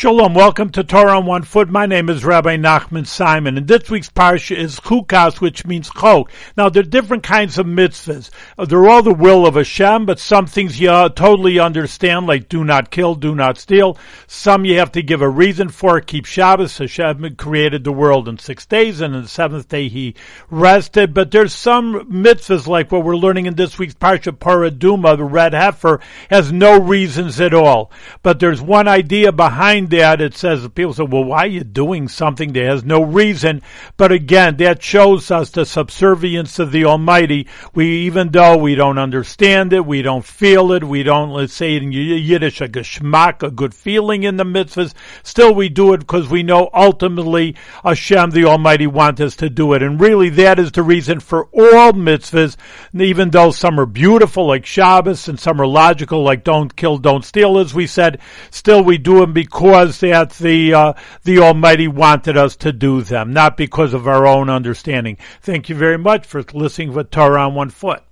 Shalom, welcome to Torah on One Foot. My name is Rabbi Nachman Simon, and this week's parsha is Chukas, which means chok. Now, there are different kinds of mitzvahs. Uh, they're all the will of Hashem, but some things you totally understand, like do not kill, do not steal. Some you have to give a reason for. Keep Shabbos. Hashem created the world in six days, and on the seventh day he rested. But there's some mitzvahs, like what we're learning in this week's parsha, Parah Adumah, the red heifer, has no reasons at all. But there's one idea behind that, it says people say, well, why are you doing something that has no reason? But again, that shows us the subservience of the Almighty. We, even though we don't understand it, we don't feel it, we don't, let's say in Yiddish, a geschmack, a good feeling in the mitzvahs, still we do it because we know ultimately Hashem, the Almighty, wants us to do it. And really that is the reason for all mitzvahs, even though some are beautiful like Shabbos and some are logical like don't kill, don't steal, as we said, still we do them because because that the uh, the Almighty wanted us to do them, not because of our own understanding. Thank you very much for listening with Torah on one foot.